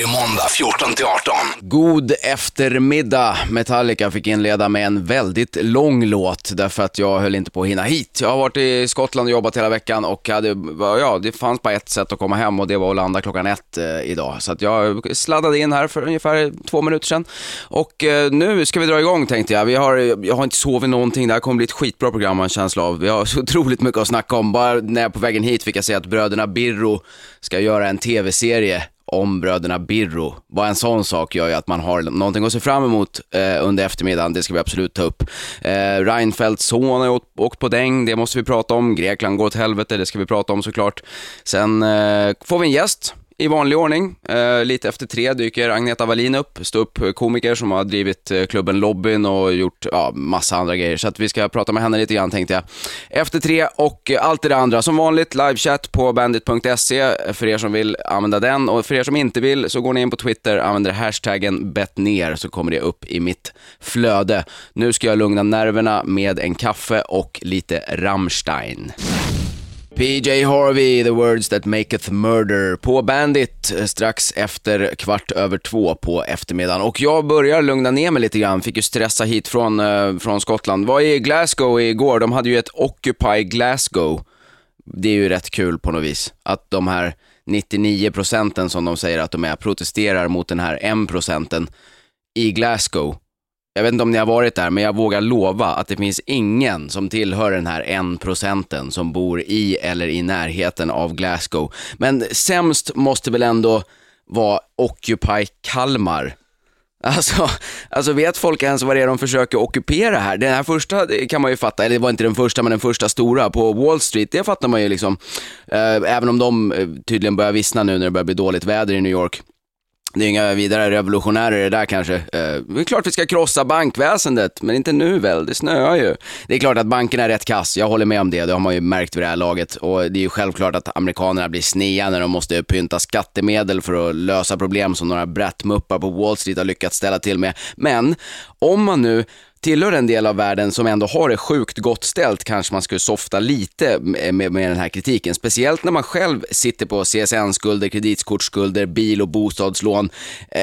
Varje måndag 14 till 18. God eftermiddag. Metallica fick inleda med en väldigt lång låt därför att jag höll inte på att hinna hit. Jag har varit i Skottland och jobbat hela veckan och hade, ja, det fanns bara ett sätt att komma hem och det var att landa klockan ett eh, idag. Så att jag sladdade in här för ungefär två minuter sedan. Och eh, nu ska vi dra igång tänkte jag. Vi har, jag har inte sovit någonting. Det här kommer bli ett skitbra program har en känsla av. Vi har så otroligt mycket att snacka om. Bara när jag på vägen hit fick jag se att bröderna Birro ska göra en tv-serie om bröderna Birro. Bara en sån sak gör ju att man har någonting att se fram emot eh, under eftermiddagen, det ska vi absolut ta upp. Eh, Reinfeldts son har åkt, åkt på däng, det måste vi prata om. Grekland går åt helvete, det ska vi prata om såklart. Sen eh, får vi en gäst i vanlig ordning. Eh, lite efter tre dyker Agneta Wallin upp, komiker som har drivit eh, klubben Lobbyn och gjort ja, massa andra grejer. Så att vi ska prata med henne lite grann tänkte jag. Efter tre och allt det andra. Som vanligt, livechatt på bandit.se eh, för er som vill använda den. Och för er som inte vill så går ni in på Twitter, använder hashtaggen bettner så kommer det upp i mitt flöde. Nu ska jag lugna nerverna med en kaffe och lite Rammstein. PJ Harvey, The Words That Maketh Murder, på Bandit eh, strax efter kvart över två på eftermiddagen. Och jag börjar lugna ner mig lite grann, fick ju stressa hit från, eh, från Skottland. Var i Glasgow igår, de hade ju ett Occupy Glasgow. Det är ju rätt kul på något vis, att de här 99 procenten som de säger att de är, protesterar mot den här 1 procenten i Glasgow jag vet inte om ni har varit där, men jag vågar lova att det finns ingen som tillhör den här en procenten som bor i eller i närheten av Glasgow. Men sämst måste väl ändå vara Occupy Kalmar. Alltså, alltså vet folk ens vad det är de försöker ockupera här? Den här första kan man ju fatta, eller det var inte den första men den första stora på Wall Street, det fattar man ju liksom. Eh, även om de eh, tydligen börjar vissna nu när det börjar bli dåligt väder i New York. Det är inga vidare revolutionärer det där kanske. Eh, det är klart vi ska krossa bankväsendet, men inte nu väl, det snöar ju. Det är klart att bankerna är rätt kass, jag håller med om det, det har man ju märkt vid det här laget. Och det är ju självklart att amerikanerna blir snea när de måste pynta skattemedel för att lösa problem som några brättmuppar på Wall Street har lyckats ställa till med. Men om man nu tillhör en del av världen som ändå har det sjukt gott ställt kanske man skulle softa lite med, med den här kritiken. Speciellt när man själv sitter på CSN-skulder, kreditkortsskulder, bil och bostadslån. Eh,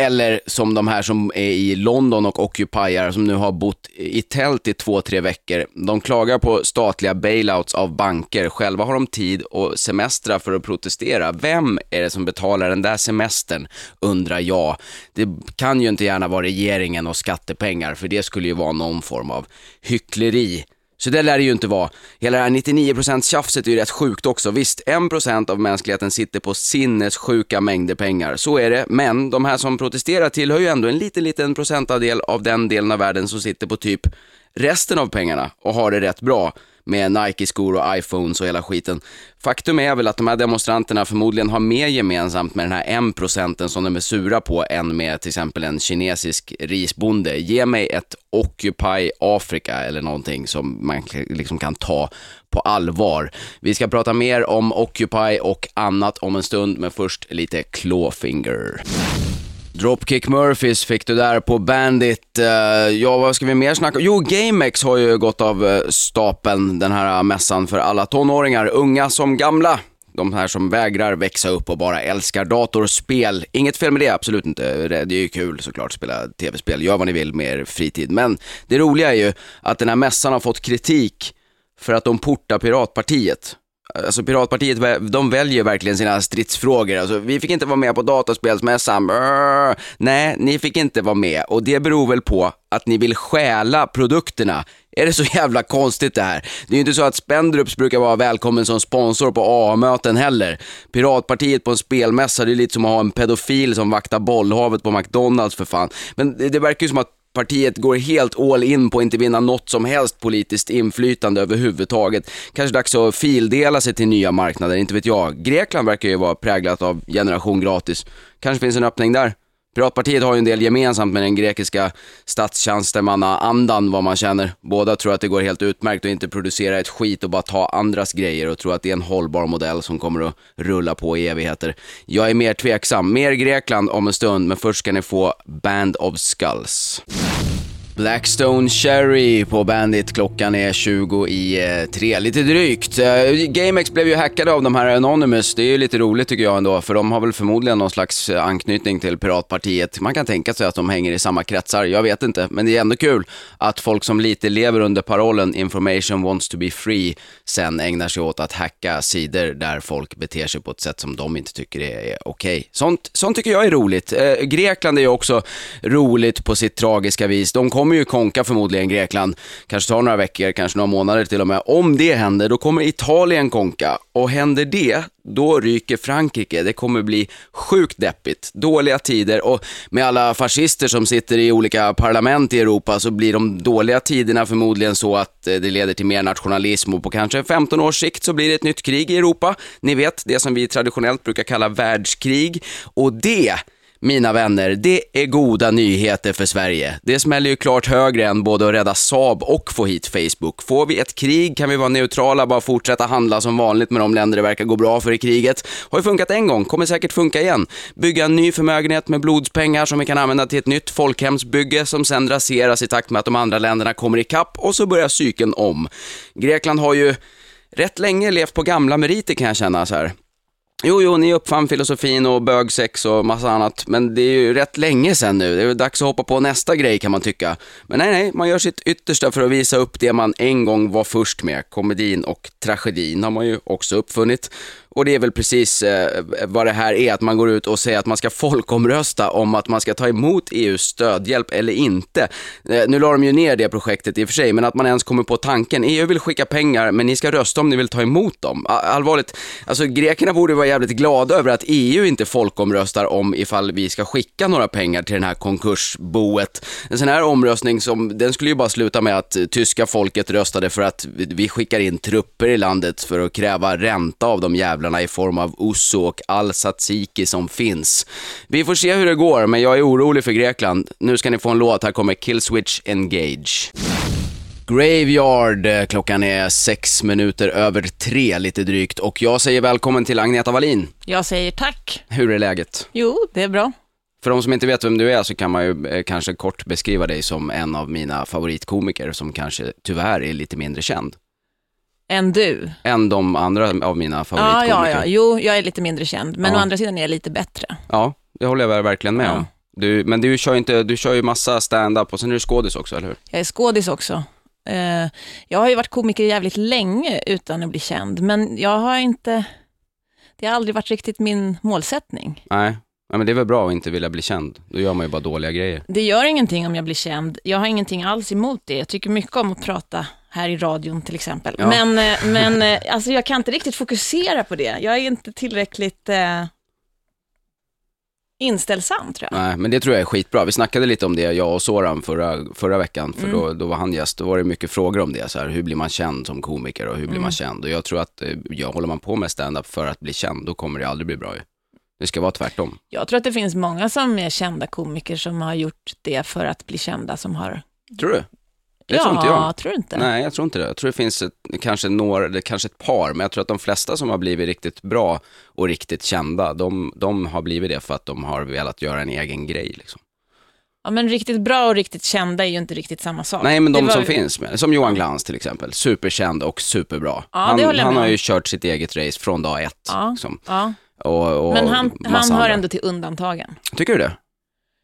eller som de här som är i London och ockuperar, som nu har bott i tält i två, tre veckor. De klagar på statliga bailouts av banker. Själva har de tid och semestra för att protestera. Vem är det som betalar den där semestern, undrar jag. Det kan ju inte gärna vara regeringen och skattepengar, för det skulle ju vara någon form av hyckleri. Så det lär det ju inte vara. Hela det här 99% tjafset är ju rätt sjukt också. Visst, 1% av mänskligheten sitter på sinnessjuka mängder pengar. Så är det, men de här som protesterar tillhör ju ändå en liten, liten procentandel av den delen av världen som sitter på typ resten av pengarna och har det rätt bra med Nike-skor och iPhones och hela skiten. Faktum är väl att de här demonstranterna förmodligen har mer gemensamt med den här 1 procenten som de är sura på än med till exempel en kinesisk risbonde. Ge mig ett Occupy Afrika eller någonting som man liksom kan ta på allvar. Vi ska prata mer om Occupy och annat om en stund, men först lite Clawfinger. Dropkick Murphys fick du där på Bandit. Eh, ja, vad ska vi mer snacka om? Jo, GameX har ju gått av eh, stapeln, den här eh, mässan för alla tonåringar, unga som gamla. De här som vägrar växa upp och bara älskar datorspel. Inget fel med det, absolut inte. Det är ju kul såklart att spela tv-spel. Gör vad ni vill med er fritid. Men det roliga är ju att den här mässan har fått kritik för att de portar Piratpartiet. Alltså Piratpartiet, de väljer verkligen sina stridsfrågor. Alltså, vi fick inte vara med på dataspelsmässan. Brr. Nej, ni fick inte vara med och det beror väl på att ni vill stjäla produkterna. Är det så jävla konstigt det här? Det är ju inte så att Spendrups brukar vara välkommen som sponsor på AA-möten heller. Piratpartiet på en spelmässa, det är lite som att ha en pedofil som vaktar bollhavet på McDonalds för fan. Men det, det verkar ju som att partiet går helt all in på att inte vinna något som helst politiskt inflytande överhuvudtaget. Kanske dags att fildela sig till nya marknader, inte vet jag. Grekland verkar ju vara präglat av generation gratis. Kanske finns en öppning där. Piratpartiet har ju en del gemensamt med den grekiska statstjänstemanna-andan vad man känner. Båda tror att det går helt utmärkt att inte producera ett skit och bara ta andras grejer och tror att det är en hållbar modell som kommer att rulla på i evigheter. Jag är mer tveksam. Mer Grekland om en stund, men först ska ni få Band of Skulls. Blackstone Cherry på Bandit. Klockan är 20 i eh, tre, lite drygt. Eh, GameX blev ju hackade av de här Anonymous. Det är ju lite roligt tycker jag ändå, för de har väl förmodligen någon slags eh, anknytning till Piratpartiet. Man kan tänka sig att de hänger i samma kretsar, jag vet inte. Men det är ändå kul att folk som lite lever under parollen “Information wants to be free” sen ägnar sig åt att hacka sidor där folk beter sig på ett sätt som de inte tycker är okej. Okay. Sånt, sånt tycker jag är roligt. Grekland är ju också roligt på sitt tragiska vis. De kommer ju konka förmodligen Grekland, kanske tar några veckor, kanske några månader till och med. Om det händer, då kommer Italien konka. Och händer det, då ryker Frankrike. Det kommer bli sjukt deppigt. Dåliga tider och med alla fascister som sitter i olika parlament i Europa så blir de dåliga tiderna förmodligen så att eh, det leder till mer nationalism och på kanske 15 års sikt så blir det ett nytt krig i Europa. Ni vet, det som vi traditionellt brukar kalla världskrig. Och det mina vänner, det är goda nyheter för Sverige. Det smäller ju klart högre än både att rädda Saab och få hit Facebook. Får vi ett krig kan vi vara neutrala, bara fortsätta handla som vanligt med de länder det verkar gå bra för i kriget. Har ju funkat en gång, kommer säkert funka igen. Bygga en ny förmögenhet med blodspengar som vi kan använda till ett nytt folkhemsbygge som sen raseras i takt med att de andra länderna kommer ikapp och så börjar cykeln om. Grekland har ju rätt länge levt på gamla meriter kan jag känna så här. Jo, jo, ni uppfann filosofin och bögsex och massa annat, men det är ju rätt länge sedan nu. Det är dags att hoppa på nästa grej kan man tycka. Men nej, nej, man gör sitt yttersta för att visa upp det man en gång var först med. Komedin och tragedin har man ju också uppfunnit. Och det är väl precis eh, vad det här är, att man går ut och säger att man ska folkomrösta om att man ska ta emot EUs stödhjälp eller inte. Eh, nu la de ju ner det projektet i och för sig, men att man ens kommer på tanken, EU vill skicka pengar, men ni ska rösta om ni vill ta emot dem. Allvarligt, alltså grekerna borde vara jävligt glada över att EU inte folkomröstar om ifall vi ska skicka några pengar till den här konkursboet. En sån här omröstning, som, den skulle ju bara sluta med att tyska folket röstade för att vi skickar in trupper i landet för att kräva ränta av de jävla jävlarna i form av Usso och all tzatziki som finns. Vi får se hur det går, men jag är orolig för Grekland. Nu ska ni få en låt, här kommer Killswitch Engage. Graveyard, klockan är sex minuter över tre lite drygt och jag säger välkommen till Agneta Wallin. Jag säger tack. Hur är läget? Jo, det är bra. För de som inte vet vem du är så kan man ju eh, kanske kort beskriva dig som en av mina favoritkomiker som kanske tyvärr är lite mindre känd. Än du? Än de andra av mina favoritkomiker. Ja, ja, ja. Jo, jag är lite mindre känd, men ja. å andra sidan är jag lite bättre. Ja, det håller jag verkligen med ja. om. Du, men du kör, inte, du kör ju massa stand-up och sen är du skådis också, eller hur? Jag är skådis också. Uh, jag har ju varit komiker jävligt länge utan att bli känd, men jag har inte... Det har aldrig varit riktigt min målsättning. Nej, Ja, men det är väl bra att inte vilja bli känd. Då gör man ju bara dåliga grejer. Det gör ingenting om jag blir känd. Jag har ingenting alls emot det. Jag tycker mycket om att prata här i radion till exempel. Ja. Men, eh, men eh, alltså, jag kan inte riktigt fokusera på det. Jag är inte tillräckligt eh, inställsam tror jag. Nej, men det tror jag är skitbra. Vi snackade lite om det, jag och Soran förra, förra veckan, för mm. då, då var han gäst. Då var det mycket frågor om det, så här, hur blir man känd som komiker och hur blir mm. man känd? Och jag tror att, eh, ja, håller man på med stand-up för att bli känd, då kommer det aldrig bli bra ju. Det ska vara tvärtom. Jag tror att det finns många som är kända komiker som har gjort det för att bli kända, som har... Tror du? Det ja, tror inte jag. tror inte? Nej, jag tror inte det. Jag tror det finns ett, kanske några, kanske ett par, men jag tror att de flesta som har blivit riktigt bra och riktigt kända, de, de har blivit det för att de har velat göra en egen grej. Liksom. Ja, men riktigt bra och riktigt kända är ju inte riktigt samma sak. Nej, men de var... som finns med, som Johan Glans till exempel, superkänd och superbra. Ja, han han har ju kört sitt eget race från dag ett. Ja, liksom. ja. Och, och Men han, han hör ändå till undantagen. Tycker du det?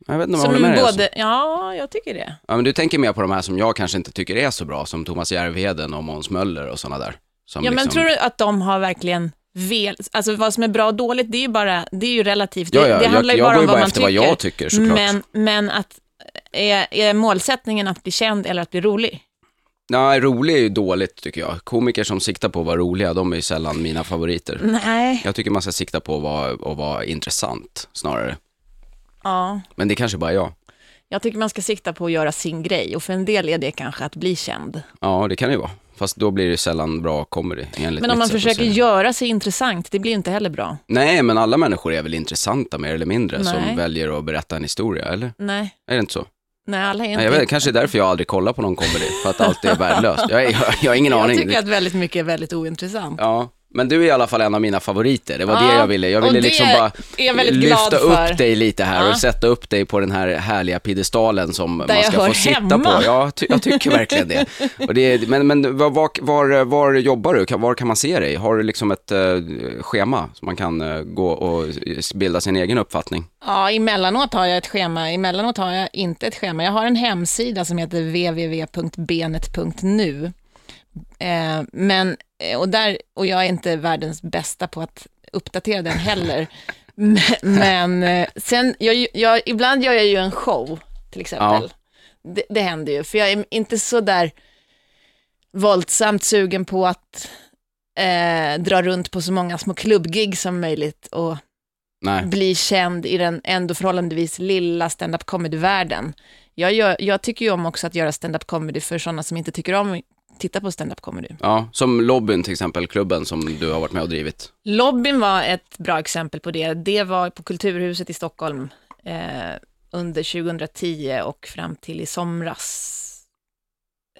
Jag vet inte om jag håller med både, dig. Ja, jag tycker det. Ja, men du tänker mer på de här som jag kanske inte tycker är så bra, som Thomas Järvheden och Måns Möller och sådana där. ja, liksom... men tror du att de har verkligen vel, alltså vad som är bra och dåligt, det är ju bara, det är ju relativt. Ja, ja, det, handlar jag, ju bara jag om vad man tycker. Jag går ju bara efter vad jag tycker såklart. Men, men att, är, är målsättningen att bli känd eller att bli rolig? Nej, rolig är ju dåligt tycker jag. Komiker som siktar på att vara roliga, de är ju sällan mina favoriter. Nej. Jag tycker man ska sikta på att vara, att vara intressant snarare. Ja. Men det är kanske bara jag. Jag tycker man ska sikta på att göra sin grej och för en del är det kanske att bli känd. Ja, det kan det ju vara. Fast då blir det sällan bra comedy. Men om man försöker göra sig intressant, det blir inte heller bra. Nej, men alla människor är väl intressanta mer eller mindre Nej. som väljer att berätta en historia, eller? Nej. Är det inte så? Nej, alla är inte... Nej, jag vet, kanske är därför jag aldrig kollar på någon comedy, för att allt är värdelöst. Jag, jag, jag har ingen jag aning. Jag tycker att väldigt mycket är väldigt ointressant. Ja, Men du är i alla fall en av mina favoriter. Det var Ja, det jag ville. Jag ville liksom bara lyfta upp dig lite här Ja. och sätta upp dig på den här härliga piedestalen som man jag ska få sitta hemma. på. Ja, ty- jag tycker verkligen det. Och det är, men men var, var, var, jobbar du? Var kan man se dig? Har du liksom ett eh, schema som man kan eh, gå och bilda sin egen uppfattning? Ja, emellanåt har jag ett schema, emellanåt har jag inte ett schema. Jag har en hemsida som heter www.benet.nu. Eh, men, och, där, och jag är inte världens bästa på att uppdatera den heller. men men eh, sen, jag, jag, ibland gör jag ju en show, till exempel. Det, det händer ju, för jag är inte så där våldsamt sugen på att eh, dra runt på så många små klubbgig som möjligt och Nej. bli känd i den ändå förhållandevis lilla stand-up comedy-världen. Jag, gör, jag tycker ju om också att göra stand-up comedy för sådana som inte tycker om titta på stand-up comedy. Ja, som Lobbyn till exempel, klubben som du har varit med och drivit. Lobbyn var ett bra exempel på det. Det var på Kulturhuset i Stockholm eh, under 2010 och fram till i somras.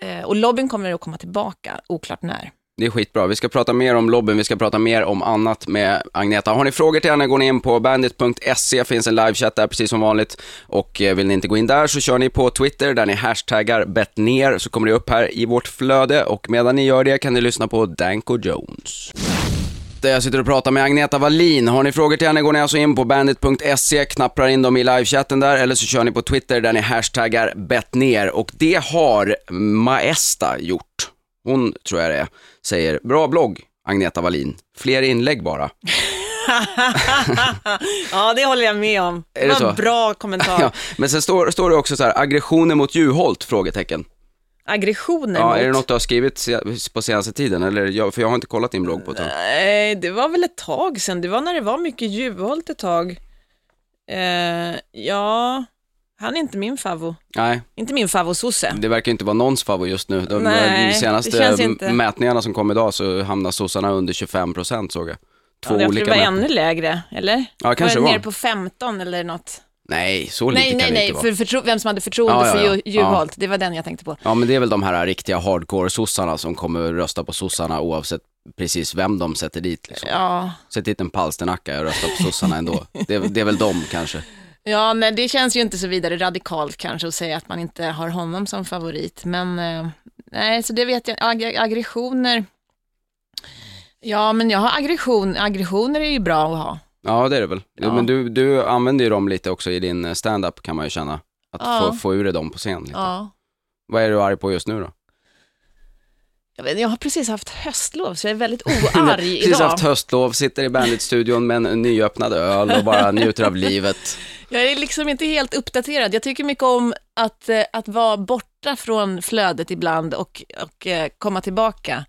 Eh, och Lobbyn kommer att komma tillbaka, oklart när. Det är skitbra. Vi ska prata mer om lobbyn, vi ska prata mer om annat med Agneta. Har ni frågor till henne går ni in på bandit.se, finns en livechatt där precis som vanligt. Och eh, vill ni inte gå in där så kör ni på Twitter där ni hashtaggar bettner så kommer det upp här i vårt flöde. Och medan ni gör det kan ni lyssna på Danko Jones. Jag sitter och pratar med Agneta Wallin. Har ni frågor till henne går ni alltså in på bandit.se, knapprar in dem i livechatten där eller så kör ni på Twitter där ni hashtaggar bettner. Och det har Maesta gjort. Hon, tror jag det är, säger bra blogg, Agneta Wallin. Fler inlägg bara. ja, det håller jag med om. Är det så? bra kommentar. Ja, men sen står, står det också så här, aggressioner mot Juholt? Frågetecken. Aggressioner Ja, mot... är det något du har skrivit på senaste tiden? Eller, jag, för jag har inte kollat din blogg på ett tag. Nej, det var väl ett tag sedan. Det var när det var mycket Juholt ett tag. Eh, ja, han är inte min favo. Nej, Inte min favososse. det verkar inte vara någons favorit just nu. De, Nej, senaste det mätningarna som kom idag så hamnar sossarna under 25 procent såg jag. Två Ja, det olika var mätningar. ännu lägre, eller? Ja, kanske var var. nere på 15 eller något. Nej, så lite Nej, kan nej, det nej, inte vara. för förtro- vem som hade förtroende Ja, ja, för ja. Ju- Juholt. Det var den jag tänkte på. Ja, men det är väl de här riktiga hardcore-sossarna som kommer rösta på sossarna oavsett precis vem de sätter dit. Liksom. Ja, Sätt dit en palsternacka och rösta på sossarna ändå. Det, det är väl de kanske. Ja nej, det känns ju inte så vidare radikalt kanske att säga att man inte har honom som favorit. Men eh, nej, så det vet jag. Ag- aggressioner. Ja, men jag har aggression. Aggressioner är ju bra att ha. Ja, det är det väl. Ja. Men du, du använder ju dem lite också i din stand-up kan man ju känna. Att Ja. få, få ur dig dem på scen. Lite. Ja. Vad är du arg på just nu då? Jag, vet, jag har precis haft höstlov, så jag är väldigt oarg Precis idag. haft höstlov, sitter i Bandit-studion med en nyöppnad öl och bara njuter av livet. Jag är liksom inte helt uppdaterad. Jag tycker mycket om att, eh, att vara borta från flödet ibland och, och eh, komma tillbaka.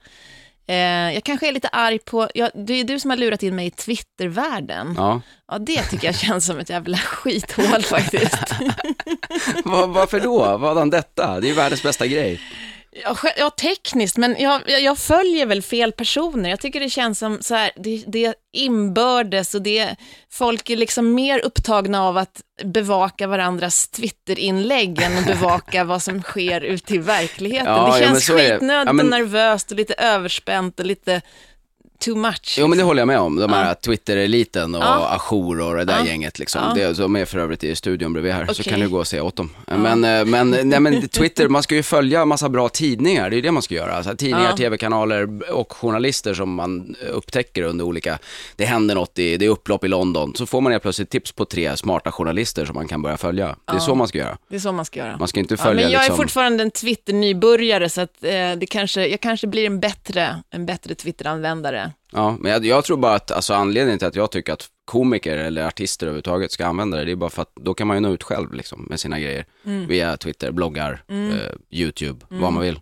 Eh, jag kanske är lite arg på, ja, det är du som har lurat in mig i Twittervärlden. Ja. Ja. det tycker jag känns som ett jävla skithål faktiskt. Var, varför då? Vad hade han detta? Det är ju världens bästa grej. Ja, ja tekniskt, men jag, jag, följer väl fel personer. Jag tycker det känns som så här, det, det inbördes och det, folk är liksom mer upptagna av att bevaka varandras Twitterinlägg än att bevaka vad som sker ute i verkligheten. Ja, det ja, känns det. skitnödigt Ja, men- och nervöst och lite överspänt och lite too much. Jo men det håller jag med om, de här Twitter-eliten och Ja. Ajour och det där Ja. gänget liksom. Ja. Det, de är för övrigt i studion bredvid här, så Okej. kan du gå och se åt dem. Men, eh, men, nej, men Twitter, man ska ju följa massa bra tidningar, det är det man ska göra. Alltså, tidningar, Ja. tv-kanaler och journalister som man upptäcker under olika, det händer något, i, det är upplopp i London, så får man helt plötsligt tips på tre smarta journalister som man kan börja följa. Det är Ja. så man ska göra. Det är så man ska göra. Man ska inte Ja, följa men jag är liksom... fortfarande en Twitter-nybörjare, så att, eh, det kanske, jag kanske blir en bättre, en bättre Twitter-användare. Ja, men jag, jag tror bara att alltså, anledningen till att jag tycker att komiker eller artister överhuvudtaget ska använda det, det är bara för att då kan man ju nå ut själv liksom, med sina grejer. Mm. Via Twitter, bloggar, eh, YouTube, vad man vill.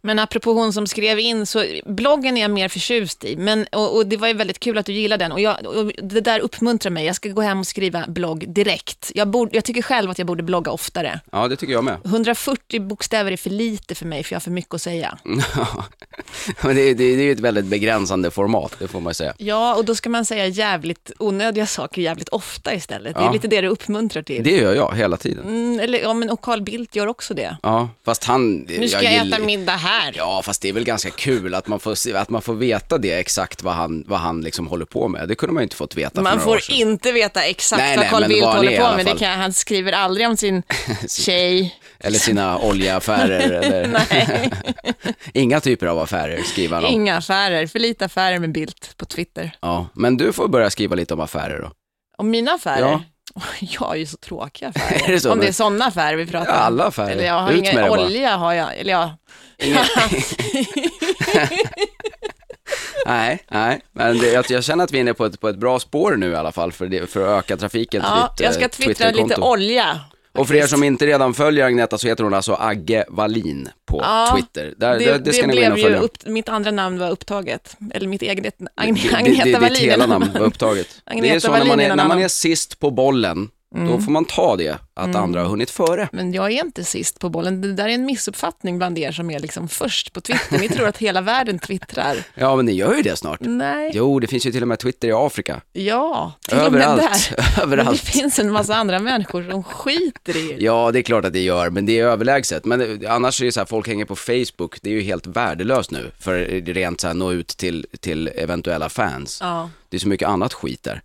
Men apropå hon som skrev in, så bloggen är jag mer förtjust i. Men, och, och det var ju väldigt kul att du gillade den. Och, jag, och det där uppmuntrar mig. Jag ska gå hem och skriva blogg direkt. Jag, borde, jag tycker själv att jag borde blogga oftare. Ja, det tycker jag med. 140 bokstäver är för lite för mig, för jag har för mycket att säga. det, är- det, det är ju ett väldigt begränsande format, det får man säga. Ja, och då ska man säga jävligt onödiga saker jävligt ofta istället. Det är lite det du uppmuntrar till. Det gör jag hela tiden. Mm, eller, ja, men, och Carl Bildt gör också det. Ja, fast han... Nu ska jag, äta middag det här. Ja, fast det är väl ganska kul att man får, att man får veta det exakt vad han, vad han liksom håller på med. Det kunde man ju inte fått veta för Man år får sedan. inte veta exakt Nej, vad Carl Bildt håller på med. Det kan, han skriver aldrig om sin tjej. Eller sina oljeaffärer. eller... Inga typer av affärer skriver han om. inga affärer. För lite affärer med Bildt på Twitter. Ja, men du får börja skriva lite om affärer då. Om mina affärer? Ja. Jag har ju så tråkiga. Är det så? om det är sådana affärer vi pratar Ja, om. alla affärer. Eller jag har Ut ingen med det bara. olja har jag. Eller ja. Nej, nej, men det, jag, jag känner att vi är inne på ett, på ett bra spår nu i alla fall för, det, för att öka trafiken till ja, ditt jag ska eh, twittra lite olja. Och för er som inte redan följer Agneta så heter hon alltså Agge Wallin på Ja, Twitter. Där, Det, det, det ska det ni blev ju upp, mitt andra namn var upptaget. Eller mitt eget, Agne, Agneta Wallin. Ditt hela namn var upptaget. det är Agneta så när man är när man är sist på bollen, då får man ta det, att andra har hunnit före. Men jag är inte sist på bollen. Det där är en missuppfattning bland er som är liksom först på Twitter. Ni tror att hela världen twittrar. Ja, men ni gör ju det snart. Nej, Jo, det finns ju till och med Twitter i Afrika. ja, till och med Överallt. där. Men det Överallt. finns en massa andra människor som skiter i. Ja, det är klart att det gör, men det är överlägset. Men annars är det så här, folk hänger på Facebook, det är ju helt värdelöst nu, för rent så här nå ut till, till eventuella fans. Ja, Det är så mycket annat skit där.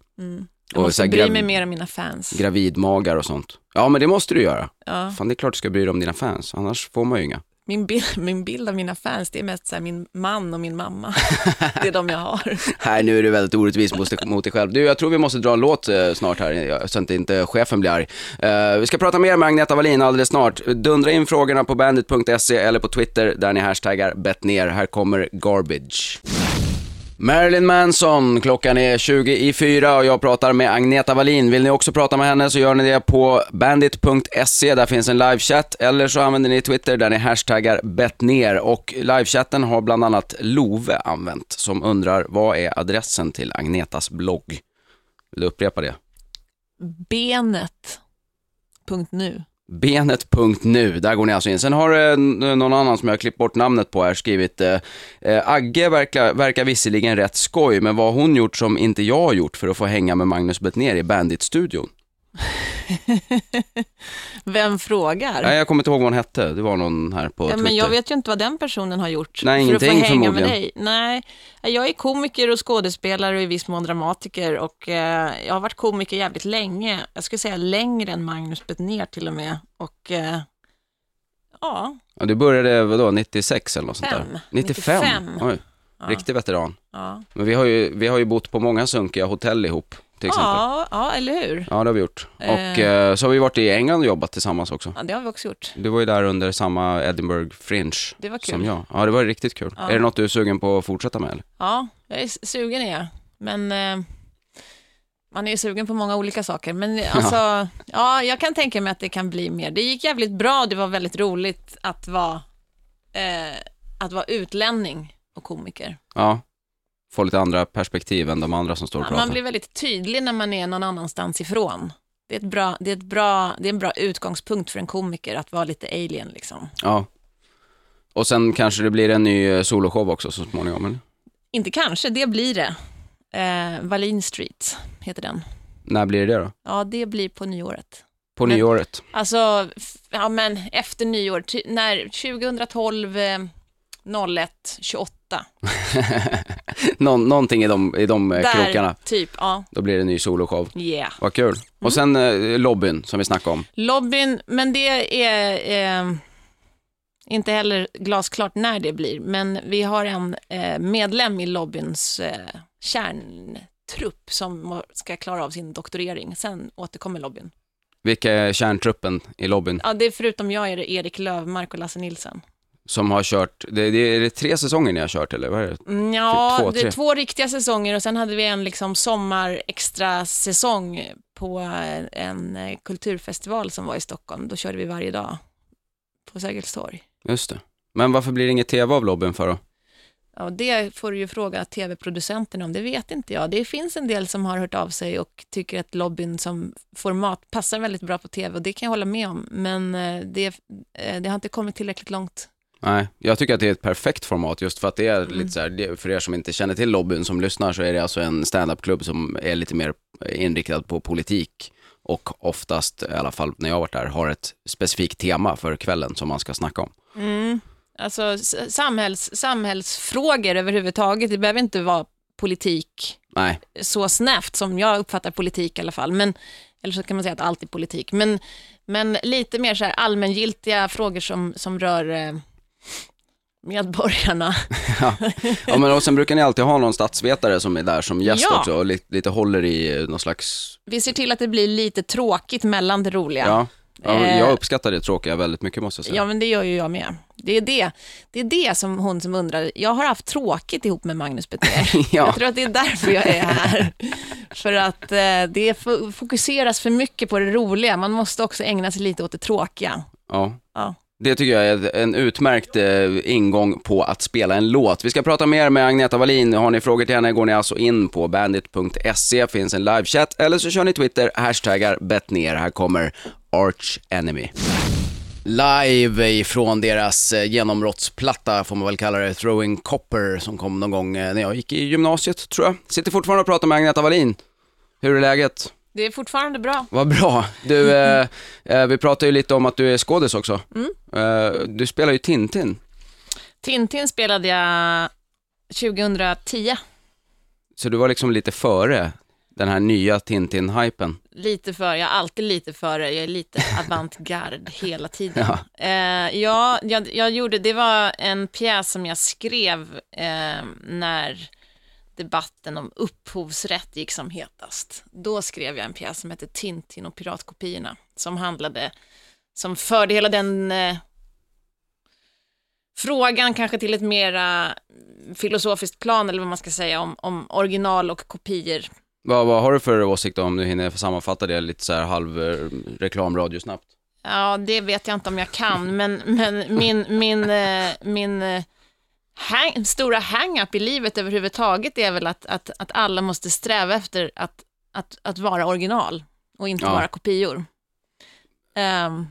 Jag måste här bry mig mer om mina fans. Gravidmagar och sånt. Ja, men det måste du göra. Ja. Fan, det är klart du ska bry dig om dina fans, annars får man ju inga. Min, bild, min bild av mina fans, det är mest så min man och min mamma. Det är de jag har. Här, nu är du väldigt orättvis mot, mot dig själv. Du, jag tror vi måste dra en låt eh, snart här, ja, så att inte chefen blir arg. Eh, vi ska prata mer med Agneta Wallin alldeles snart. Dundra in frågorna på bandit.se eller på Twitter där ni hashtaggar bett ner. Här kommer Garbage. Marilyn Manson, klockan är 20 i fyra och jag pratar med Agneta Wallin. Vill ni också prata med henne så gör ni det på bandit.se, där finns en livechatt, eller så använder ni Twitter där ni hashtaggar bett ner och livechatten har bland annat Love använt som undrar vad är adressen till Agnetas blogg? Vill du upprepa det? Benet.nu. Benet.nu, där går ni alltså in. Sen har eh, någon annan som jag har klippt bort namnet på här skrivit eh, eh Agge verkar, verkar visserligen rätt skoj, men vad har hon gjort som inte jag har gjort för att få hänga med Magnus Bettner i Bandit-studion? Vem frågar? Nej, jag kommer inte ihåg vad hon hette. Det var någon här på Ja, Twitter. men jag vet ju inte vad den personen har gjort Nej, för att få hänga med förmodligen. dig. Nej, jag är komiker och skådespelare och i viss mån dramatiker och eh, jag har varit komiker jävligt länge. Jag skulle säga längre än Magnus Bettner till och med. Och eh, ja, Ja, du började, vadå, 96 eller något sånt där? Fem. 95? 95. Oj, Ja. riktig veteran. ja. Men vi har, ju, vi har ju bott på många sunkiga hotell ihop, till exempel. Ja, ja, eller hur? Ja, det har vi gjort. Eh. Och eh, så har vi varit i England och jobbat tillsammans också. Ja, det har vi också gjort. Du var ju där under samma Edinburgh Fringe Det var kul. som jag. Ja, det var riktigt kul. Ja. Är det något du är sugen på att fortsätta med? Eller? Ja, jag är sugen är jag. Men eh, man är ju sugen på många olika saker. Men alltså, ja. jag kan tänka mig att det kan bli mer. Det gick jävligt bra, det var väldigt roligt att vara, eh, att vara utlänning och komiker. Ja. Få lite andra perspektiv än de andra som står och Ja, pratar. man blir väldigt tydlig när man är någon annanstans ifrån. Det är, ett bra, det, är ett bra, det är en bra utgångspunkt för en komiker att vara lite alien liksom. Ja. Och sen kanske det blir en ny eh, soloshow också så småningom, eller? Inte kanske, det blir det. Eh, Wallin Street heter den. När blir det då? Ja, det blir på nyåret. På Men- nyåret? Alltså, ja men efter nyår, när 2012, eh, 01, 28. Nå- någonting i de, i de eh, Där, krokarna. typ, ja. Då blir det en ny soloshow. Yeah. Vad kul. Mm. Och sen eh, lobbyn som vi snackade om. Lobbyn, men det är eh, inte heller glasklart när det blir, men vi har en eh, medlem i lobbyns eh, kärntrupp som ska klara av sin doktorering. Sen återkommer lobbyn. Vilka är kärntruppen i lobbyn Ja, det är förutom jag är det Erik Lövmark och Lasse Nilsson. Som har kört, det, det, är det tre säsonger ni har kört eller vad är det? Mm, Ja, Typ två, det är två riktiga säsonger och sen hade vi en liksom sommar extra säsong på eh, en eh, kulturfestival som var i Stockholm. Då körde vi varje dag på Sergels torg. Just det. Men varför blir det inget tv av lobbyn för då? Ja, det får du ju fråga tv-producenterna om, det vet inte jag. Det finns en del som har hört av sig och tycker att lobbyn som format passar väldigt bra på tv och det kan jag hålla med om, men eh, det, det har inte kommit tillräckligt långt. Nej, jag tycker att det är ett perfekt format just för att det är Mm. lite så här, för er som inte känner till lobbyn som lyssnar så är det alltså en standup-klubb som är lite mer inriktad på politik och oftast, i alla fall när jag har varit där, har ett specifikt tema för kvällen som man ska snacka om. Mm. Alltså samhälls, samhällsfrågor överhuvudtaget. Det behöver inte vara politik Nej, så snävt som jag uppfattar politik i alla fall. Men, eller så kan man säga att allt är politik. Men, men lite mer så här allmängiltiga frågor som, som rör eh, medborgarna. ja, men och sen brukar ni alltid ha någon statsvetare som är där som gäst Ja. också och lite, lite håller i eh, någon slags, Vi ser till att det blir lite tråkigt mellan det roliga. ja. ja Eh. jag uppskattar det tråkiga väldigt mycket måste jag säga. Ja, men det gör ju jag med. Det är det, det, är det som hon som undrar. Jag har haft tråkigt ihop med Magnus Beter. Ja. Jag tror att det är därför jag är här. för att eh, det fo- fokuseras för mycket på det roliga. Man måste också ägna sig lite åt det tråkiga. Ja. Ja. Det tycker jag är en utmärkt eh, ingång på att spela en låt. Vi ska prata mer med Agneta Wallin. Har ni frågor till henne går ni alltså in på bandit.se, finns en livechatt, eller så kör ni Twitter, hashtaggar bettner. Här kommer Arch Enemy. Live ifrån deras eh, genombrottsplatta, får man väl kalla det, Throwing Copper, som kom någon gång eh, när jag gick i gymnasiet, tror jag. Sitter fortfarande och pratar med Agneta Wallin. Hur är läget? Det är fortfarande bra. Vad bra. Du, eh, eh, vi pratade ju lite om att du är skådis också. Mm. Eh, du spelar ju Tintin, Tintin spelade jag 2010. så du var liksom lite före den här nya Tintin-hypen. Lite före, jag är alltid lite före, jag är lite avantgarde hela tiden. Ja. Eh, ja, jag, jag gjorde, det var en pjäs som jag skrev eh, när debatten om upphovsrätt gick som hetast. Då skrev jag en pjäs som hette Tintin och piratkopiorna, som handlade, som förde hela den eh, frågan kanske till ett mera filosofiskt plan, eller vad man ska säga, om, om original och kopior. Vad, vad har du för åsikt om du hinner sammanfatta det lite så här halv eh, reklamradio snabbt? Ja, det vet jag inte om jag kan, men, men min, min, eh, min eh, hang, stora hang-up i livet överhuvudtaget är väl att, att, att alla måste sträva efter att, att, att vara original och inte Ja. vara kopior. Ehm,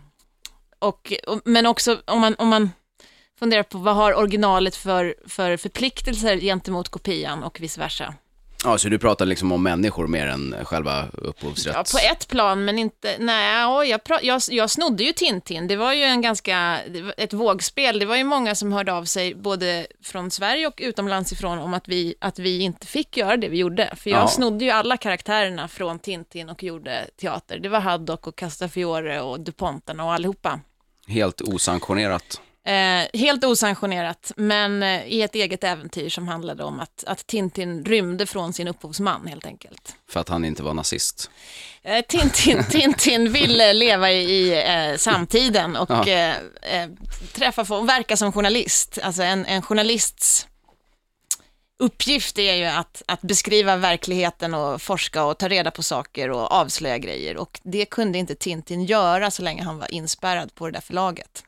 och, och, men också om man, om man funderar på vad har originalet för, för förpliktelser gentemot kopian och vice versa. Ja, så du pratar liksom om människor mer än själva upphovsrätts... Ja, på ett plan, men inte... Nej, jag, pra- jag, jag snodde ju Tintin. Det var ju en ganska... Ett vågspel. Det var ju många som hörde av sig, både från Sverige och utomlands ifrån, om att vi, att vi inte fick göra det vi gjorde. För jag Ja. snodde ju alla karaktärerna från Tintin och gjorde teater. Det var Haddock och Castafiore och DuPontarna och allihopa. Helt osanktionerat. Eh, helt osanktionerat, men eh, i ett eget äventyr som handlade om att, att Tintin rymde från sin upphovsman, helt enkelt. För att han inte var nazist. Eh, Tintin, Tintin ville leva i, eh, samtiden och eh, eh, träffa folk, verka som journalist. Alltså en, en journalists uppgift är ju att, att beskriva verkligheten och forska och ta reda på saker och avslöja grejer. Och det kunde inte Tintin göra så länge han var inspärrad på det där förlaget.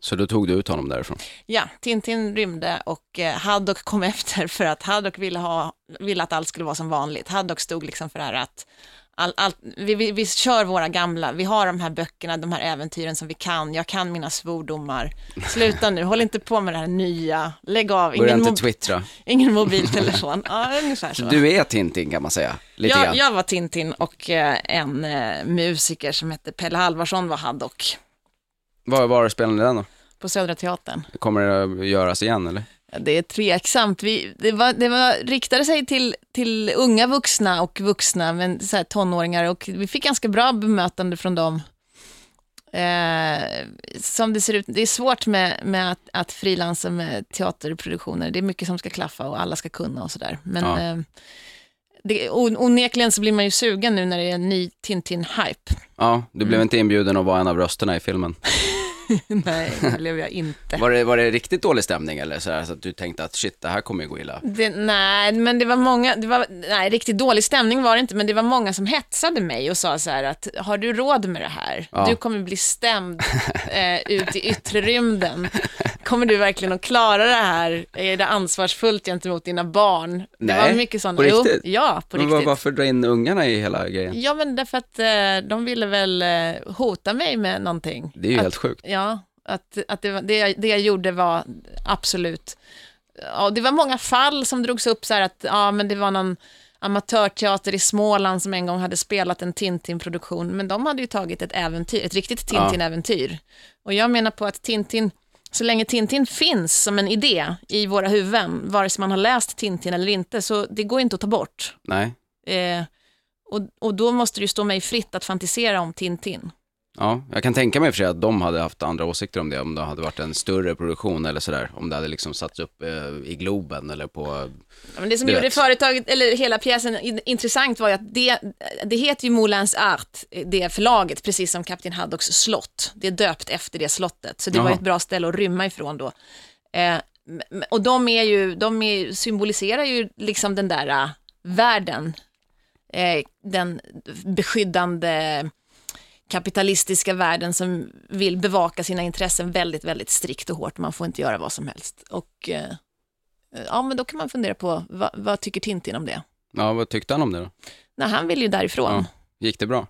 Så då tog du ut honom därifrån. Ja, Tintin rymde och eh, Haddock kom efter för att Haddock ville, ha, ville att allt skulle vara som vanligt. Haddock stod liksom för det här att all, all, vi, vi, vi kör våra gamla, vi har de här böckerna, de här äventyren som vi kan, jag kan mina svordomar. Sluta nu, håll inte på med det här nya, lägg av, Börja inte twittra. ingen mobiltelefon. Ja, ungefär så. Så du är Tintin kan man säga. Lite jag, grann. jag var Tintin och eh, en eh, musiker som hette Pelle Halvarsson var Haddock Var, var spelar ni den då? på Södra Teatern. Kommer det att göras igen eller? Det är tveksamt. Vi, det var, det var, riktade sig till, till unga vuxna och vuxna, men så tonåringar, och vi fick ganska bra bemötande från dem. Eh, som det ser ut, det är svårt med, med att, att frilansa med teaterproduktioner. Det är mycket som ska klaffa och alla ska kunna och sådär. Men Ja. eh, det, on- onekligen så blir man ju sugen nu när det är en ny Tintin-hype. Ja, du blev inte inbjuden att vara en av rösterna i filmen. Nej, det blev jag inte. Var det, var det riktigt dålig stämning eller så, här, så att du tänkte att shit, det här kommer ju gå illa? Det, nej, men det var många, det var, nej, riktigt dålig stämning var det inte, men det var många som hetsade mig och sa så här att, har du råd med det här? Ja. Du kommer bli stämd eh, ut i yttre rymden. Kommer du verkligen att klara det här? Är det ansvarsfullt gentemot dina barn? Det Nej, var mycket sådana. på riktigt? Jo, ja, på Men riktigt. var, varför dra in ungarna i hela grejen? Ja, men därför att eh, de ville väl eh, hota mig med någonting. Det är ju att, helt sjukt. Ja, att, att det, det, jag- det jag gjorde var absolut... Ja, det var många fall som drogs upp så här att ja, men det var någon amatörteater i Småland som en gång hade spelat en Tintin-produktion, men de hade ju tagit ett äventyr, ett riktigt Tintin-äventyr. Och jag menar på att Tintin, så länge Tintin finns som en idé i våra huvuden, vare sig man har läst Tintin eller inte, så det går inte att ta bort. Nej. Eh, och, och då måste det ju stå mig fritt att fantisera om Tintin. Ja, jag kan tänka mig för sig att de hade haft andra åsikter om det, om det hade varit en större produktion eller sådär. Om det hade liksom satts upp eh, i Globen eller på... Ja, men det som gjorde vet. företaget, eller hela pjäsen in, intressant var ju att det, det heter ju Moulins Art, det förlaget, precis som Kapten Haddocks slott. Det är döpt efter det slottet, så det var Jaha. ju ett bra ställe att rymma ifrån då. Eh, och de, är ju, de är, symboliserar ju liksom den där äh, världen, eh, den beskyddande kapitalistiska världen som vill bevaka sina intressen väldigt, väldigt strikt och hårt. Man får inte göra vad som helst. Och eh, ja, men då kan man fundera på vad, vad tycker Tintin om det? Ja, vad tyckte han om det då? Nej, han vill ju därifrån. Ja. Gick det bra?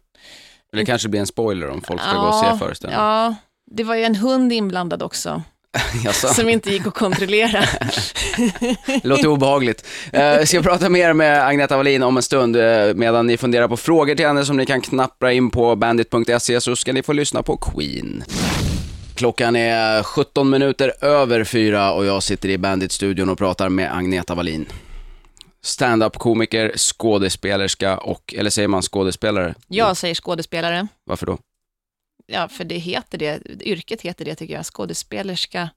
Eller kanske blir en spoiler om folk ska gå och se föreställningen. ja, det var ju en hund inblandad också? som inte gick att kontrollera. Det låter obehagligt. Eh, ska prata mer med Agneta Wallin om en stund eh, medan ni funderar på frågor till henne som ni kan knappra in på bandit.se så ska ni få lyssna på Queen. Klockan är 17 minuter över fyra och jag sitter i Bandit-studion och pratar med Agneta Wallin. Stand-up-komiker, skådespelerska och, eller säger man skådespelare? Jag säger skådespelare. Varför då? Ja, för det heter det. Yrket heter det, tycker jag. Skådespelerska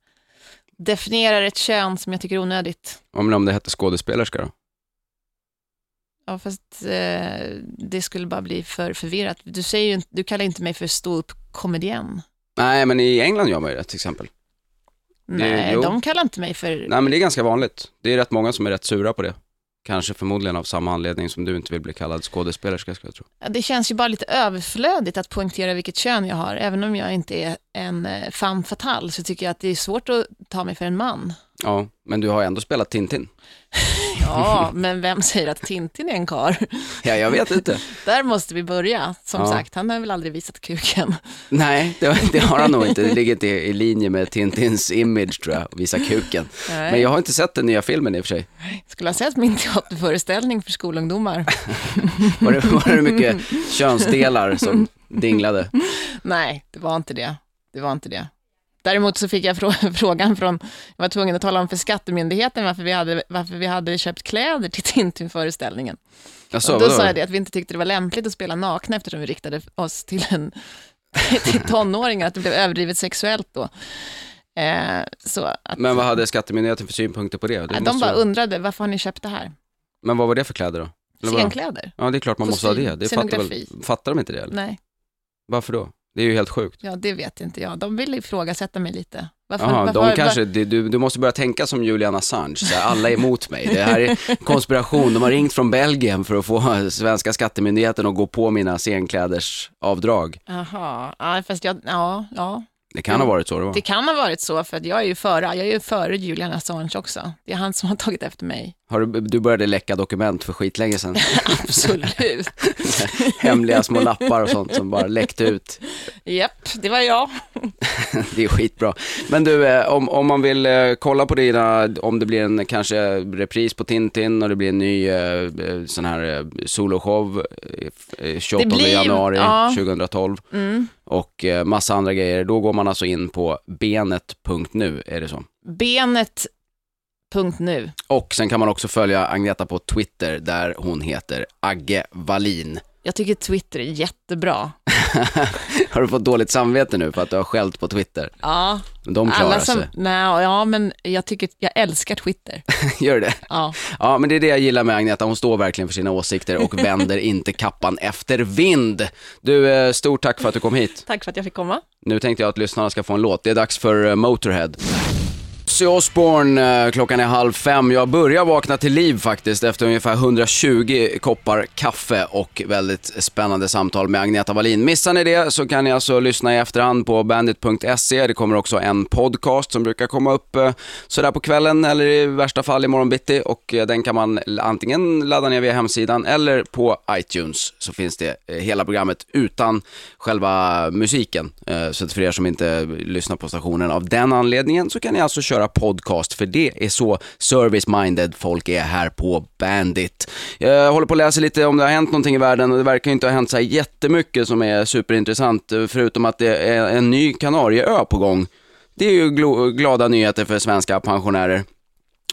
definierar ett kön som jag tycker är onödigt. Om, om det hette skådespelerska då? Ja, fast eh, det skulle bara bli för förvirrat. Du, säger ju, inte- du kallar inte mig för ståupp-komedien. Nej, men i England gör man ju det till exempel. Nej, jo. de kallar inte mig för... Nej, men det är ganska vanligt. Det är rätt många som är rätt sura på det. Kanske förmodligen av samma anledning som du inte vill bli kallad skådespelerska, ska jag tro. Det känns ju bara lite överflödigt att poängtera vilket kön jag har. Även om jag inte är en eh, femme fatale så tycker jag att det är svårt att ta mig för en man. Ja, men du har ändå spelat Tintin. Ja, men vem säger att Tintin är en karl? Ja, jag vet inte. Där måste vi börja. Som Ja. sagt, han har väl aldrig visat kuken. Nej, det, det har han nog inte. Det ligger inte i linje med Tintins image, tror jag, att visa kuken. Nej. Men jag har inte sett den nya filmen i och för sig. Skulle ha sett min teaterföreställning för skolungdomar. Var det, var det mycket könsdelar som dinglade? Nej, det var inte det. Det var inte det. Däremot så fick jag frå- frågan från, jag var tvungen att tala om för skattemyndigheten varför vi hade, varför vi hade köpt kläder till Tintin-föreställningen. Och då vadå? sa jag det att vi inte tyckte det var lämpligt att spela nakna eftersom vi riktade oss till, en, till tonåringar, att det blev överdrivet sexuellt då. Eh, så att, Men vad hade Skattemyndigheten för synpunkter på det? det de bara vara- undrade, varför har ni köpt det här? Men vad var det för kläder då? Eller? Scenkläder? Ja, det är klart man måste ha Kostym, det. det fattar, väl, fattar de inte det? Eller? Nej, Varför då? Det är ju helt sjukt. ja det vet inte jag. De ville ifrågasätta mig lite. Varför, Jaha, varför, de kanske, det- du, du måste börja tänka som Julian Assange, så här, alla är emot mig. Det här är konspiration, de har ringt från Belgien för att få svenska skattemyndigheten att gå på mina scenklädersavdrag. Jaha, ja, fast jag, ja, ja, Det kan ha varit så det var. det kan ha varit så, för att jag är ju före, jag är ju före Julian Assange också. Det är han som har tagit efter mig. Har du, du började läcka dokument för skitlänge sedan. Absolut. Hemliga små lappar och sånt som bara läckte ut. Japp, det var jag. Det är skitbra. Men du, eh, om, om man vill eh, kolla på dina, om det blir en kanske repris på Tintin och det blir en ny eh, sån här soloshow eh, 28 Det blir- januari ja. 2012 Mm. och massa andra grejer, då går man alltså in på benet.nu, är det så? Benet.nu. Och sen kan man också följa Agneta på Twitter där hon heter Agge Wallin. Jag tycker Twitter är jättebra. har du fått dåligt samvete nu för att du har skällt på Twitter? Ja, De klarar alla som, sig. nej, ja, men jag tycker, jag älskar Twitter. Gör det? Ja. Ja, men det är det jag gillar med Agneta. Hon står verkligen för sina åsikter och vänder inte kappan efter vind. Du, eh, stort tack för att du kom hit. Tack för att jag fick komma. Nu tänkte jag att lyssnarna ska få en låt. Det är dags för eh, Motorhead. Ozzy Osbourne, eh, klockan är halv fem. Jag börjar vakna till liv faktiskt efter ungefär 120 koppar kaffe och väldigt spännande samtal med Agneta Wallin. Missar ni det så kan ni alltså lyssna i efterhand på bandit.se. Det kommer också en podcast som brukar komma upp eh, sådär på kvällen eller i värsta fall imorgon bitti och eh, den kan man antingen ladda ner via hemsidan eller på iTunes så finns det hela programmet utan själva musiken. Så för er som inte lyssnar på stationen av den anledningen så kan ni alltså köra podcast för det är så service-minded folk är här på Bandit. Jag håller på att läsa lite om det har hänt någonting i världen och det verkar ju inte ha hänt så här jättemycket som är superintressant förutom att det är en ny Kanarieö på gång det är ju glada nyheter för svenska pensionärer.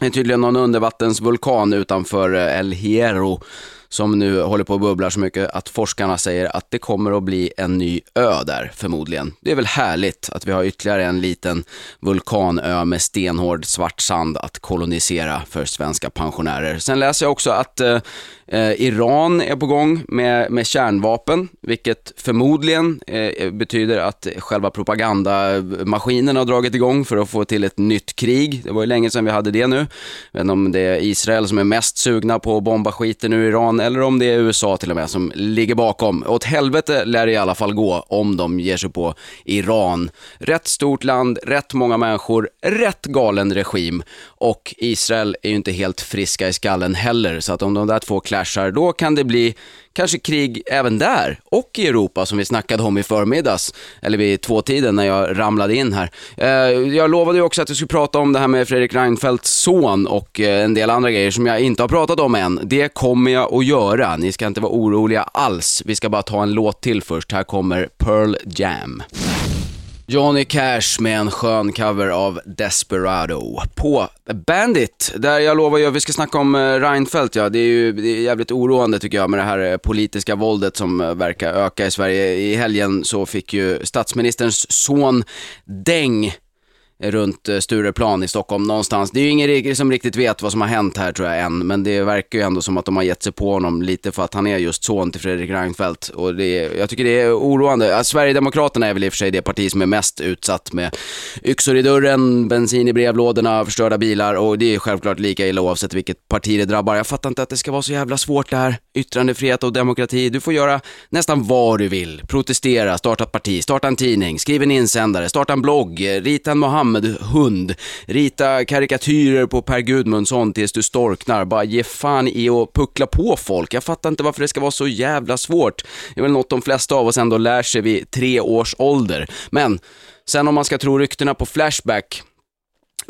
Det är tydligen någon undervattensvulkan utanför El Hierro som nu håller på att bubbla så mycket att forskarna säger att det kommer att bli en ny ö där förmodligen. Det är väl härligt att vi har ytterligare en liten vulkanö med stenhård svart sand att kolonisera för svenska pensionärer. Sen läser jag också att eh, Eh, Iran är på gång med, med kärnvapen, vilket förmodligen eh, betyder att själva propagandamaskinen har dragit igång för att få till ett nytt krig. Det var ju länge sedan vi hade det nu. Jag vet inte om det är Israel som är mest sugna på att bomba skiten ur Iran eller om det är USA till och med som ligger bakom. Åt helvete lär det i alla fall gå om de ger sig på Iran. Rätt stort land, rätt många människor, rätt galen regim och Israel är ju inte helt friska i skallen heller, så att om de där två clashar, då kan det bli kanske krig även där och i Europa som vi snackade om i förmiddags, eller vid tvåtiden när jag ramlade in här. Eh, jag lovade ju också att jag skulle prata om det här med Fredrik Reinfeldts son och eh, en del andra grejer som jag inte har pratat om än. Det kommer jag att göra, ni ska inte vara oroliga alls. Vi ska bara ta en låt till först, här kommer Pearl Jam. Johnny Cash med en skön cover av Desperado på Bandit, där jag lovar ju att vi ska snacka om eh, Reinfeldt. Ja. Det är ju det är jävligt oroande tycker jag med det här eh, politiska våldet som eh, verkar öka i Sverige. I helgen så fick ju statsministerns son Deng runt eh, Stureplan i Stockholm någonstans. Det är ju ingen som riktigt vet vad som har hänt här tror jag än, men det verkar ju ändå som att de har gett sig på honom lite för att han är just son till Fredrik Reinfeldt. Och det är, jag tycker det är oroande. Sverigedemokraterna är väl i och för sig det parti som är mest utsatt med yxor i dörren, bensin i brevlådorna, förstörda bilar och det är självklart lika illa oavsett vilket parti det drabbar. Jag fattar inte att det ska vara så jävla svårt det här. Yttrandefrihet och demokrati. Du får göra nästan vad du vill. Protestera, starta ett parti, starta en tidning, skriv en insändare, starta en blogg, rita en Mohammed hund. Rita karikatyrer på Per Gudmundsson tills du storknar. Bara ge fan i att puckla på folk. Jag fattar inte varför det ska vara så jävla svårt. Det är väl något de flesta av oss ändå lär sig vid tre års ålder. Men sen om man ska tro ryktena på Flashback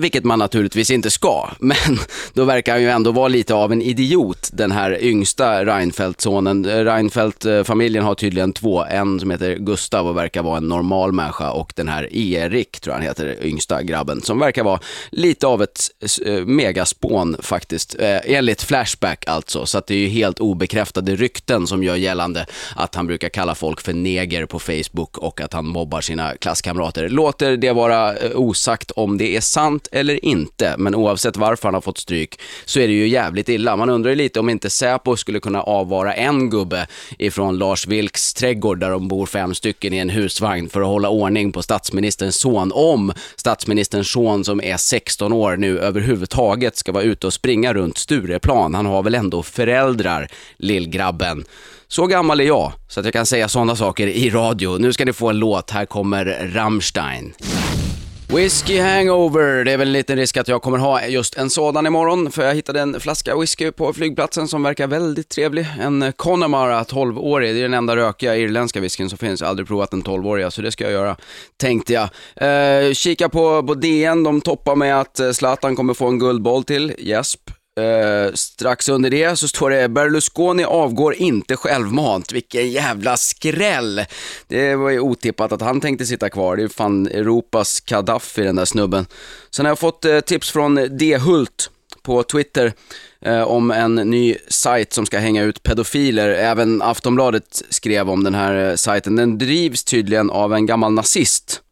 vilket man naturligtvis inte ska, men då verkar han ju ändå vara lite av en idiot, den här yngsta Reinfeldt-sonen. Eh, Reinfeldt-familjen har tydligen två, en som heter Gustav och verkar vara en normal människa och den här Erik, tror jag han heter, yngsta grabben, som verkar vara lite av ett eh, megaspån faktiskt, eh, enligt Flashback alltså. Så att det är ju helt obekräftade rykten som gör gällande att han brukar kalla folk för neger på Facebook och att han mobbar sina klasskamrater. Låter det vara osagt om det är sant eller inte, men oavsett varför han har fått stryk så är det ju jävligt illa. Man undrar ju lite om inte Säpo skulle kunna avvara en gubbe ifrån Lars Vilks trädgård där de bor fem stycken i en husvagn för att hålla ordning på statsministerns son. Om statsministerns son som är 16 år nu överhuvudtaget ska vara ute och springa runt Stureplan. Han har väl ändå föräldrar, lillgrabben. Så gammal är jag, så att jag kan säga sådana saker i radio. Nu ska ni få en låt, här kommer Rammstein. Whisky hangover, det är väl en liten risk att jag kommer ha just en sådan imorgon, för jag hittade en flaska whisky på flygplatsen som verkar väldigt trevlig. En Connemara 12-årig, det är den enda rökiga irländska whiskyn som finns. Jag har aldrig provat en 12-årig, så det ska jag göra, tänkte jag. Eh, kika på, på DN, de toppar med att eh, Zlatan kommer få en guldboll till, Jesp. Eh, strax under det så står det Berlusconi avgår inte självmant. Vilken jävla skräll. Det var ju otippat att han tänkte sitta kvar. Det är fan Europas Gaddafi den där snubben. Sen har jag fått eh, tips från D. Hult på Twitter eh, om en ny sajt som ska hänga ut pedofiler. Även Aftonbladet skrev om den här eh, sajten. Den drivs tydligen av en gammal nazist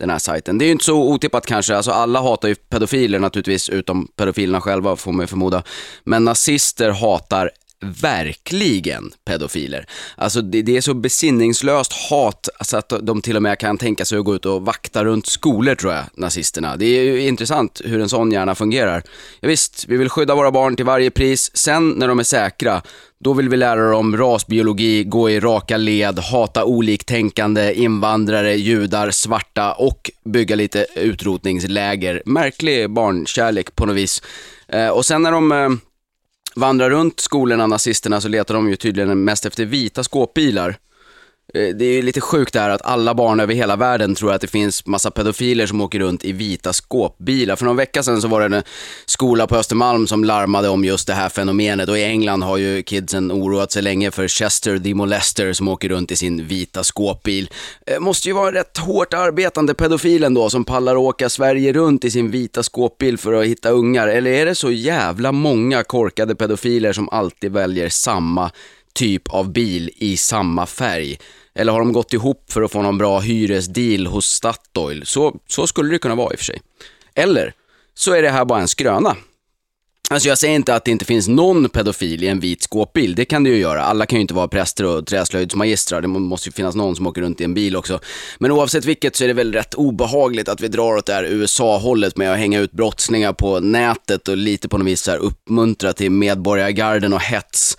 den här sajten. Det är ju inte så otippat kanske, alltså alla hatar ju pedofiler naturligtvis, utom pedofilerna själva får man ju förmoda. Men nazister hatar verkligen pedofiler. Alltså det, det, är så besinningslöst hat så att de till och med kan tänka sig att gå ut och vakta runt skolor tror jag, nazisterna. Det är ju intressant hur en sån hjärna fungerar. Ja, visst, vi vill skydda våra barn till varje pris. Sen när de är säkra, då vill vi lära dem rasbiologi, gå i raka led, hata oliktänkande, invandrare, judar, svarta och bygga lite utrotningsläger. Märklig barnkärlek på något vis. Eh, och sen när de eh, vandrar runt skolorna, nazisterna, så letar de ju tydligen mest efter vita skåpbilar. Eh, det är ju lite sjukt det här att alla barn över hela världen tror att det finns massa pedofiler som åker runt i vita skåpbilar. För någon vecka sedan så var det en skola på Östermalm som larmade om just det här fenomenet och i England har ju kidsen oroat sig länge för Chester the Molester som åker runt i sin vita skåpbil. Eh, måste ju vara en rätt hårt arbetande pedofil ändå som pallar åka Sverige runt i sin vita skåpbil för att hitta ungar. Eller är det så jävla många korkade pedofiler som alltid väljer samma typ av bil i samma färg? Eller har de gått ihop för att få någon bra hyresdeal hos Statoil? Så, så skulle det kunna vara i och för sig. Eller så är det här bara en skröna. Alltså jag säger inte att det inte finns någon pedofil i en vit skåpbil, det kan det ju göra. Alla kan ju inte vara präster och träslöjdsmagistrar, det måste ju finnas någon som åker runt i en bil också. Men oavsett vilket så är det väl rätt obehagligt att vi drar åt det här USA-hållet med att hänga ut brottslingar på nätet och lite på något vis så här uppmuntra till medborgargarden och hets.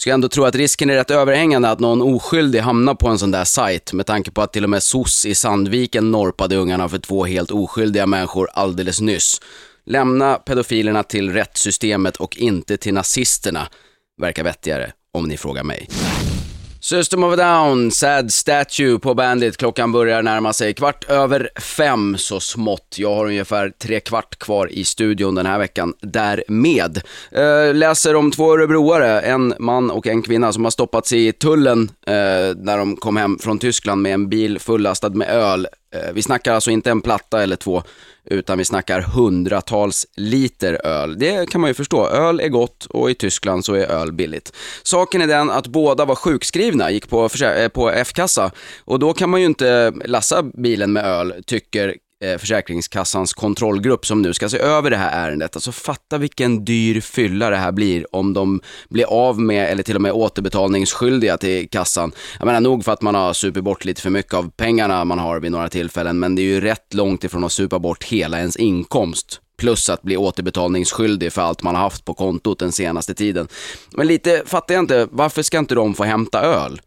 Ska jag ändå tro att risken är rätt överhängande att någon oskyldig hamnar på en sån där sajt med tanke på att till och med SOS i Sandviken norpade ungarna för två helt oskyldiga människor alldeles nyss. Lämna pedofilerna till rättssystemet och inte till nazisterna verkar vettigare, om ni frågar mig. System of a Down, Sad Statue på Bandit. Klockan börjar närma sig kvart över fem så smått. Jag har ungefär tre kvart kvar i studion den här veckan därmed. Eh, läser om två örebroare, en man och en kvinna som har stoppats i tullen eh, när de kom hem från Tyskland med en bil fullastad med öl. Eh, vi snackar alltså inte en platta eller två, utan vi snackar hundratals liter öl. Det kan man ju förstå. Öl är gott och i Tyskland så är öl billigt. Saken är den att båda var sjukskrivna, gick på, eh, på F-kassa och då kan man ju inte lassa bilen med öl, tycker Eh, Försäkringskassans kontrollgrupp som nu ska se över det här ärendet. Alltså fatta vilken dyr fylla det här blir om de blir av med eller till och med återbetalningsskyldiga till kassan. Jag menar nog för att man har supit bort lite för mycket av pengarna man har vid några tillfällen, men det är ju rätt långt ifrån att supa bort hela ens inkomst plus att bli återbetalningsskyldig för allt man har haft på kontot den senaste tiden. Men lite fattar jag inte, varför ska inte de få hämta öl?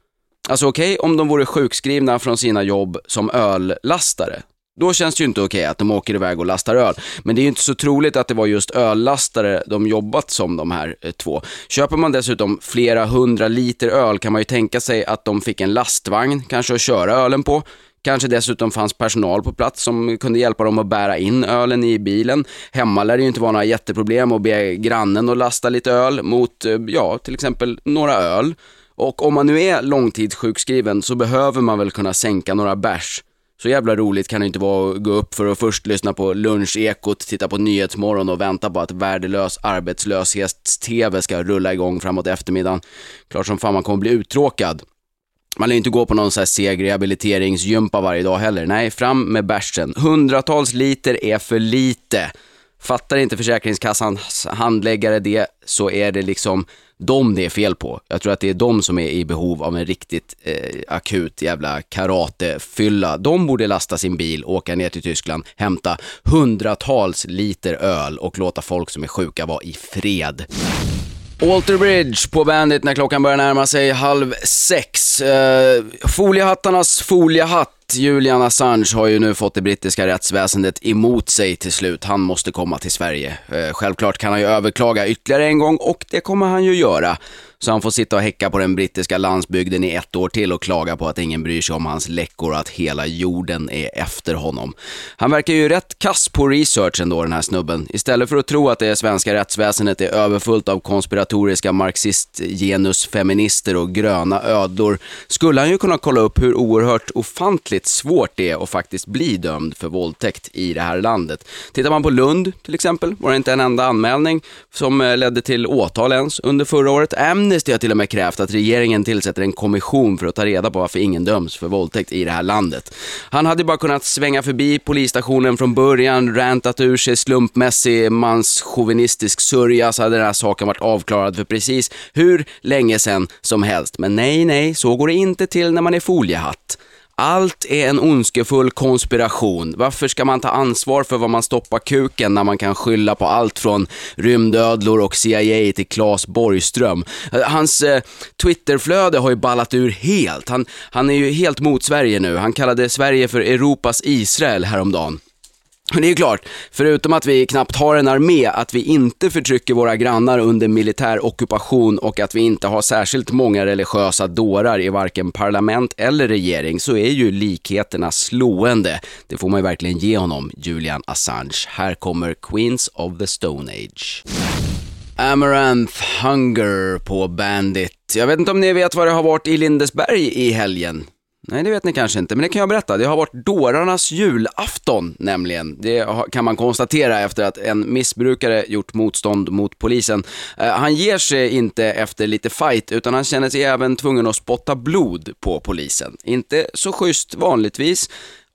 Alltså okej, okay, om de vore sjukskrivna från sina jobb som öllastare, då känns det ju inte okej att de åker iväg och lastar öl. Men det är ju inte så troligt att det var just öllastare de jobbat som de här eh, två. Köper man dessutom flera hundra liter öl kan man ju tänka sig att de fick en lastvagn kanske att köra ölen på. Kanske dessutom fanns personal på plats som kunde hjälpa dem att bära in ölen i bilen. Hemma lär det ju inte vara några jätteproblem att be grannen att lasta lite öl mot, eh, ja, till exempel några öl. Och om man nu är långtidssjukskriven så behöver man väl kunna sänka några bärs så jävla roligt kan det inte vara att gå upp för att först lyssna på lunchekot, titta på Nyhetsmorgon och vänta på att värdelös arbetslöshets-TV ska rulla igång framåt eftermiddagen. Klart som fan man kommer bli uttråkad. Man lär inte gå på någon sån här seg rehabiliteringsgympa varje dag heller. Nej, fram med bärsen. Hundratals liter är för lite. Fattar inte Försäkringskassans handläggare det så är det liksom dem det är fel på. Jag tror att det är de som är i behov av en riktigt eh, akut jävla karatefylla. De borde lasta sin bil, åka ner till Tyskland, hämta hundratals liter öl och låta folk som är sjuka vara i fred. Alter Bridge på Bandit när klockan börjar närma sig halv sex. Eh, foliehattarnas foliehatt Julian Assange har ju nu fått det brittiska rättsväsendet emot sig till slut. Han måste komma till Sverige. Eh, självklart kan han ju överklaga ytterligare en gång och det kommer han ju göra så han får sitta och häcka på den brittiska landsbygden i ett år till och klaga på att ingen bryr sig om hans läckor och att hela jorden är efter honom. Han verkar ju rätt kass på research ändå den här snubben. Istället för att tro att det svenska rättsväsendet är överfullt av konspiratoriska marxist-genusfeminister och gröna ödlor skulle han ju kunna kolla upp hur oerhört ofantligt svårt det är att faktiskt bli dömd för våldtäkt i det här landet. Tittar man på Lund till exempel var det inte en enda anmälning som eh, ledde till åtal ens under förra året. Amnesty har till och med krävt att regeringen tillsätter en kommission för att ta reda på varför ingen döms för våldtäkt i det här landet. Han hade bara kunnat svänga förbi polisstationen från början, rantat ur sig slumpmässig manschauvinistisk sörja så hade den här saken varit avklarad för precis hur länge sedan som helst. Men nej, nej, så går det inte till när man är foliehatt. Allt är en ondskefull konspiration. Varför ska man ta ansvar för vad man stoppar kuken när man kan skylla på allt från rymdödlor och CIA till Claes Borgström? Eh, hans eh, Twitterflöde har ju ballat ur helt. Han, han är ju helt mot Sverige nu. Han kallade Sverige för Europas Israel häromdagen. Det är ju klart, förutom att vi knappt har en armé, att vi inte förtrycker våra grannar under militär ockupation och att vi inte har särskilt många religiösa dårar i varken parlament eller regering så är ju likheterna slående. Det får man ju verkligen ge honom, Julian Assange. Här kommer Queens of the Stone Age. Amaranth Hunger på Bandit. Jag vet inte om ni vet vad det har varit i Lindesberg i helgen? Nej, det vet ni kanske inte, men det kan jag berätta. Det har varit dårarnas julafton nämligen. Det kan man konstatera efter att en missbrukare gjort motstånd mot polisen. Eh, han ger sig inte efter lite fight, utan han känner sig även tvungen att spotta blod på polisen. Inte så schysst vanligtvis,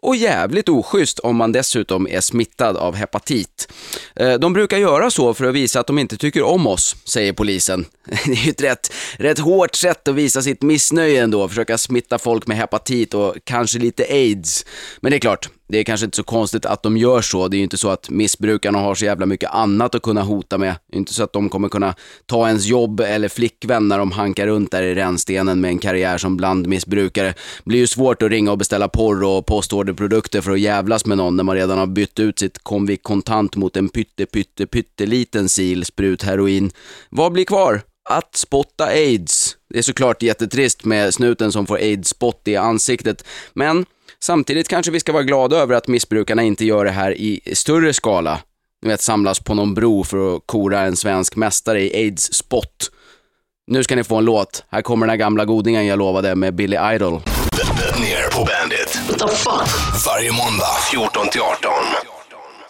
och jävligt oschysst om man dessutom är smittad av hepatit. Eh, de brukar göra så för att visa att de inte tycker om oss, säger polisen. Det är ju ett rätt, rätt hårt sätt att visa sitt missnöje ändå, försöka smitta folk med hepatit och kanske lite aids. Men det är klart, det är kanske inte så konstigt att de gör så. Det är ju inte så att missbrukarna har så jävla mycket annat att kunna hota med. Det är inte så att de kommer kunna ta ens jobb eller flickvän när de hankar runt där i rännstenen med en karriär som blandmissbrukare. Det blir ju svårt att ringa och beställa porr och postorderprodukter för att jävlas med någon när man redan har bytt ut sitt Comvik kontant mot en pytte pytte pytteliten sil sprut heroin. Vad blir kvar? Att spotta aids. Det är såklart jättetrist med snuten som får aids-spott i ansiktet, men Samtidigt kanske vi ska vara glada över att missbrukarna inte gör det här i större skala. Ni vet, samlas på någon bro för att kora en svensk mästare i aids-spott. Nu ska ni få en låt. Här kommer den här gamla godingen jag lovade med Billy Idol. Ner på Bandit. What the fuck? Varje måndag 14 till 18.